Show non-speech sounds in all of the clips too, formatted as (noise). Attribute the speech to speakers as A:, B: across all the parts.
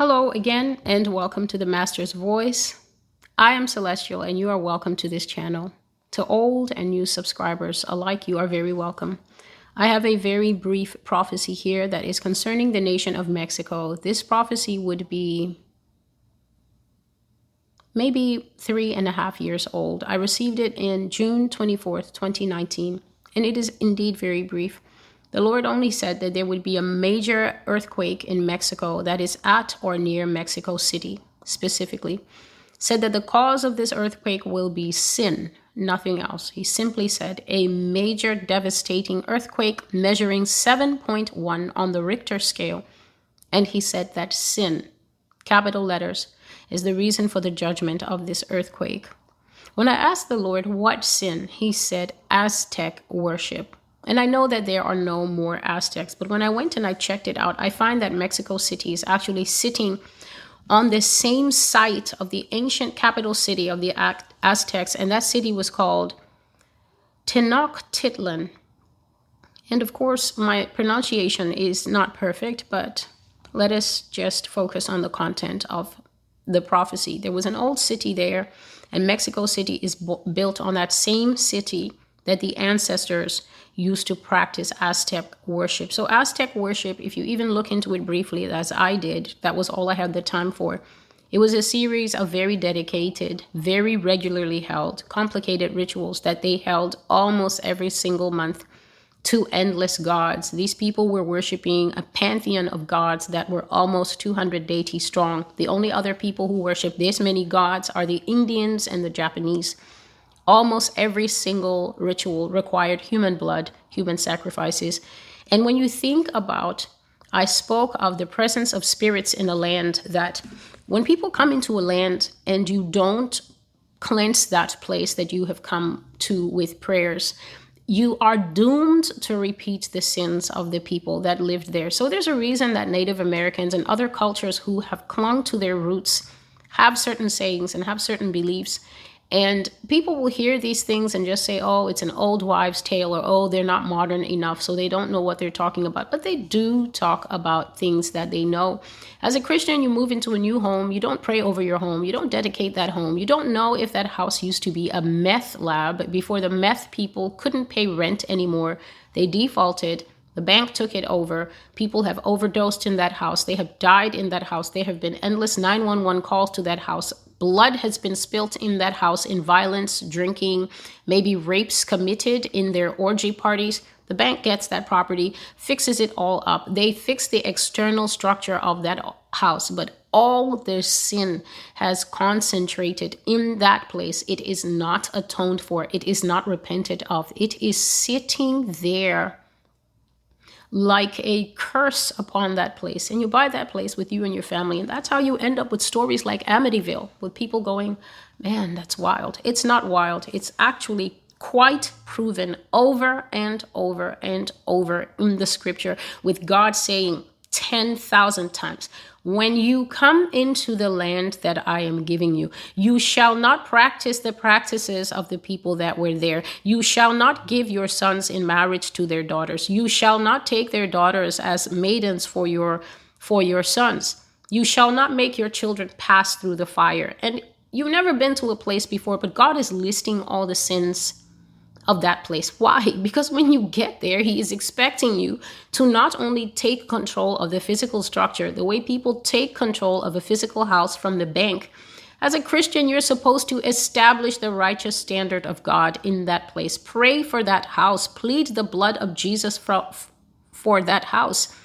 A: Hello again, and welcome to the Master's Voice. I am Celestial, and you are welcome to this channel. To old and new subscribers alike, you are very welcome. I have a very brief prophecy here that is concerning the nation of Mexico. This prophecy would be maybe three and a half years old. I received it in June 24th, 2019, and it is indeed very brief. The Lord only said that there would be a major earthquake in Mexico that is at or near Mexico City, specifically. Said that the cause of this earthquake will be sin, nothing else. He simply said a major devastating earthquake measuring 7.1 on the Richter scale. And he said that sin, capital letters, is the reason for the judgment of this earthquake. When I asked the Lord what sin, he said Aztec worship. And I know that there are no more Aztecs, but when I went and I checked it out, I find that Mexico City is actually sitting on the same site of the ancient capital city of the Aztecs, and that city was called Tenochtitlan. And of course, my pronunciation is not perfect, but let us just focus on the content of the prophecy. There was an old city there, and Mexico City is built on that same city that the ancestors used to practice Aztec worship. So, Aztec worship, if you even look into it briefly, as I did, that was all I had the time for. It was a series of very dedicated, very regularly held, complicated rituals that they held almost every single month to endless gods. These people were worshiping a pantheon of gods that were almost 200 deities strong. The only other people who worship this many gods are the Indians and the Japanese. Almost every single ritual required human blood, human sacrifices. And when you think about, I spoke of the presence of spirits in a land that when people come into a land and you don't cleanse that place that you have come to with prayers, you are doomed to repeat the sins of the people that lived there. So there's a reason that Native Americans and other cultures who have clung to their roots have certain sayings and have certain beliefs and people will hear these things and just say, oh, it's an old wives' tale, or oh, they're not modern enough, so they don't know what they're talking about. But they do talk about things that they know. As a Christian, you move into a new home, you don't pray over your home, you don't dedicate that home, you don't know if that house used to be a meth lab before the meth people couldn't pay rent anymore. They defaulted. The bank took it over. People have overdosed in that house. They have died in that house. There have been endless 911 calls to that house blood has been spilt in that house in violence, drinking, maybe rapes committed in their orgy parties. The bank gets that property, fixes it all up. They fix the external structure of that house, but all their sin has concentrated in that place. It is not atoned for, it is not repented of. It is sitting there like a curse upon that place. And you buy that place with you and your family. And that's how you end up with stories like Amityville, with people going, man, that's wild. It's not wild, it's actually quite proven over and over and over in the scripture, with God saying 10,000 times, when you come into the land that I am giving you, you shall not practice the practices of the people that were there. You shall not give your sons in marriage to their daughters. You shall not take their daughters as maidens for your for your sons. You shall not make your children pass through the fire. And you've never been to a place before, but God is listing all the sins of that place. Why? (laughs) Because when you get there, he is expecting you to not only take control of the physical structure, the way people take control of a physical house from the bank. As a Christian, you're supposed to establish the righteous standard of God in that place. Pray for that house. Plead the blood of Jesus for, for that house.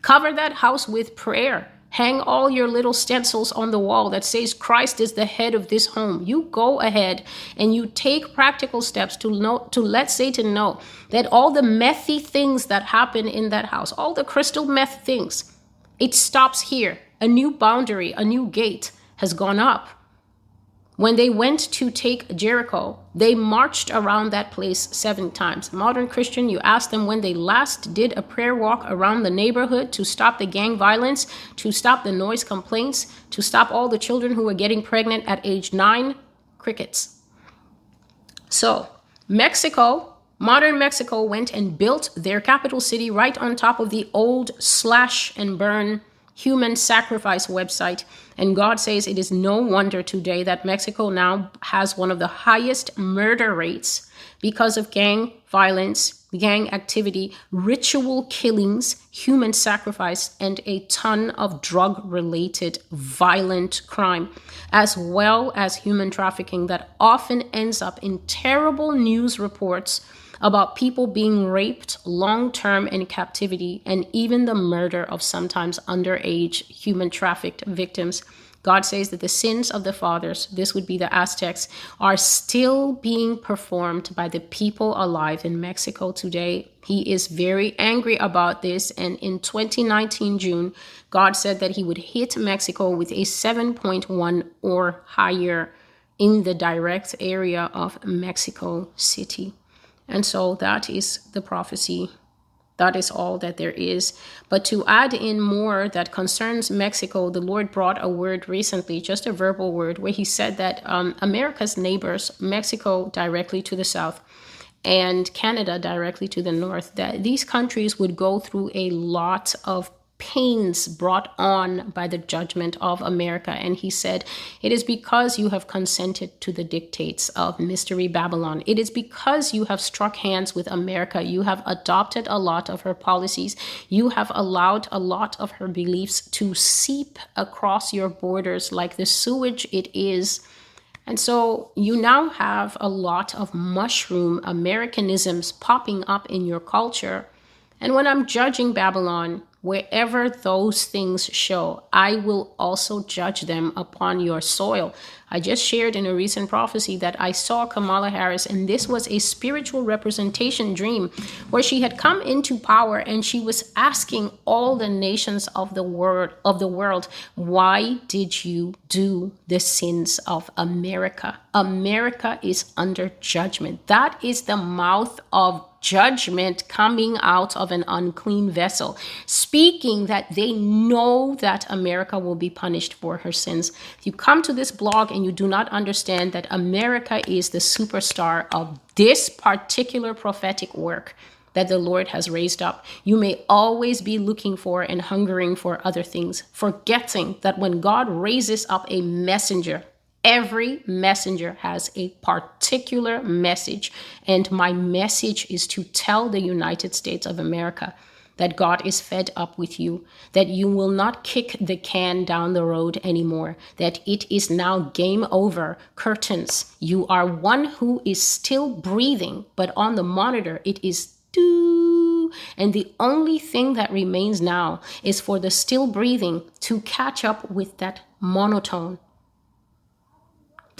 A: Cover that house with prayer. Hang all your little stencils on the wall that says Christ is the head of this home. You go ahead and you take practical steps to know to let Satan know that all the methy things that happen in that house, all the crystal meth things, it stops here. A new boundary, a new gate has gone up. When they went to take Jericho, they marched around that place seven times. Modern Christian, you ask them when they last did a prayer walk around the neighborhood to stop the gang violence, to stop the noise complaints, to stop all the children who were getting pregnant at age nine. Crickets. So, Mexico, modern Mexico, went and built their capital city right on top of the old slash and burn human sacrifice website. And God says it is no wonder today that Mexico now has one of the highest murder rates because of gang violence, gang activity, ritual killings, human sacrifice, and a ton of drug related violent crime, as well as human trafficking that often ends up in terrible news reports about people being raped long term in captivity and even the murder of sometimes underage human trafficked victims. God says that the sins of the fathers, this would be the Aztecs, are still being performed by the people alive in Mexico today. He is very angry about this. And in 2019, June, God said that he would hit Mexico with a 7.1 or higher in the direct area of Mexico City. And so that is the prophecy. That is all that there is. But to add in more that concerns Mexico, the Lord brought a word recently, just a verbal word, where He said that um, America's neighbors, Mexico directly to the south, and Canada directly to the north, that these countries would go through a lot of pains brought on by the judgment of America. And he said, It is because you have consented to the dictates of Mystery Babylon. It is because you have struck hands with America. You have adopted a lot of her policies. You have allowed a lot of her beliefs to seep across your borders like the sewage it is. And so you now have a lot of mushroom Americanisms popping up in your culture. And when I'm judging Babylon, Wherever those things show, I will also judge them upon your soil. I just shared in a recent prophecy that I saw Kamala Harris, and this was a spiritual representation dream where she had come into power and she was asking all the nations of the world of the world, why did you do the sins of America? America is under judgment. That is the mouth of judgment coming out of an unclean vessel, speaking that they know that America will be punished for her sins. If you come to this blog and you do not understand that America is the superstar of this particular prophetic work, that the Lord has raised up. You may always be looking for and hungering for other things, forgetting that when God raises up a messenger, Every messenger has a particular message, and my message is to tell the United States of America that God is fed up with you, that you will not kick the can down the road anymore, that it is now game over, curtains. You are one who is still breathing, but on the monitor it is doo. And the only thing that remains now is for the still breathing to catch up with that monotone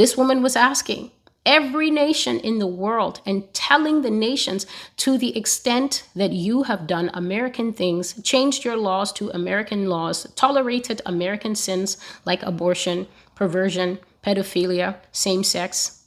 A: this woman was asking every nation in the world and telling the nations to the extent that you have done American things, changed your laws to American laws, tolerated American sins like abortion, perversion, pedophilia, same sex,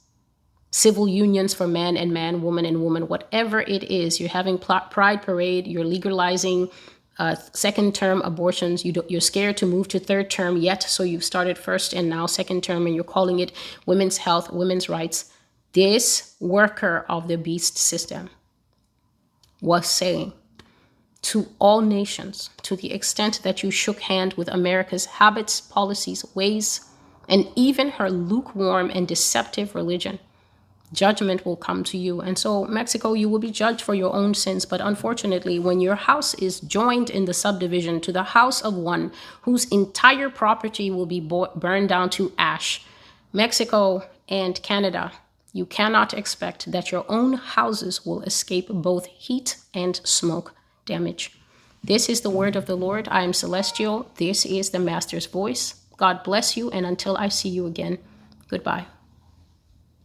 A: civil unions for man and man, woman and woman, whatever it is, you're having pride parade, you're legalizing uh, second term abortions. You you're scared to move to third term yet, so you've started first and now second term, and you're calling it women's health, women's rights. This worker of the beast system was saying to all nations, to the extent that you shook hand with America's habits, policies, ways, and even her lukewarm and deceptive religion judgment will come to you. And so, Mexico, you will be judged for your own sins. But unfortunately, when your house is joined in the subdivision to the house of one whose entire property will be burned down to ash, Mexico and Canada, you cannot expect that your own houses will escape both heat and smoke damage. This is the word of the Lord. I am Celestial. This is the Master's voice. God bless you, and until I see you again, goodbye.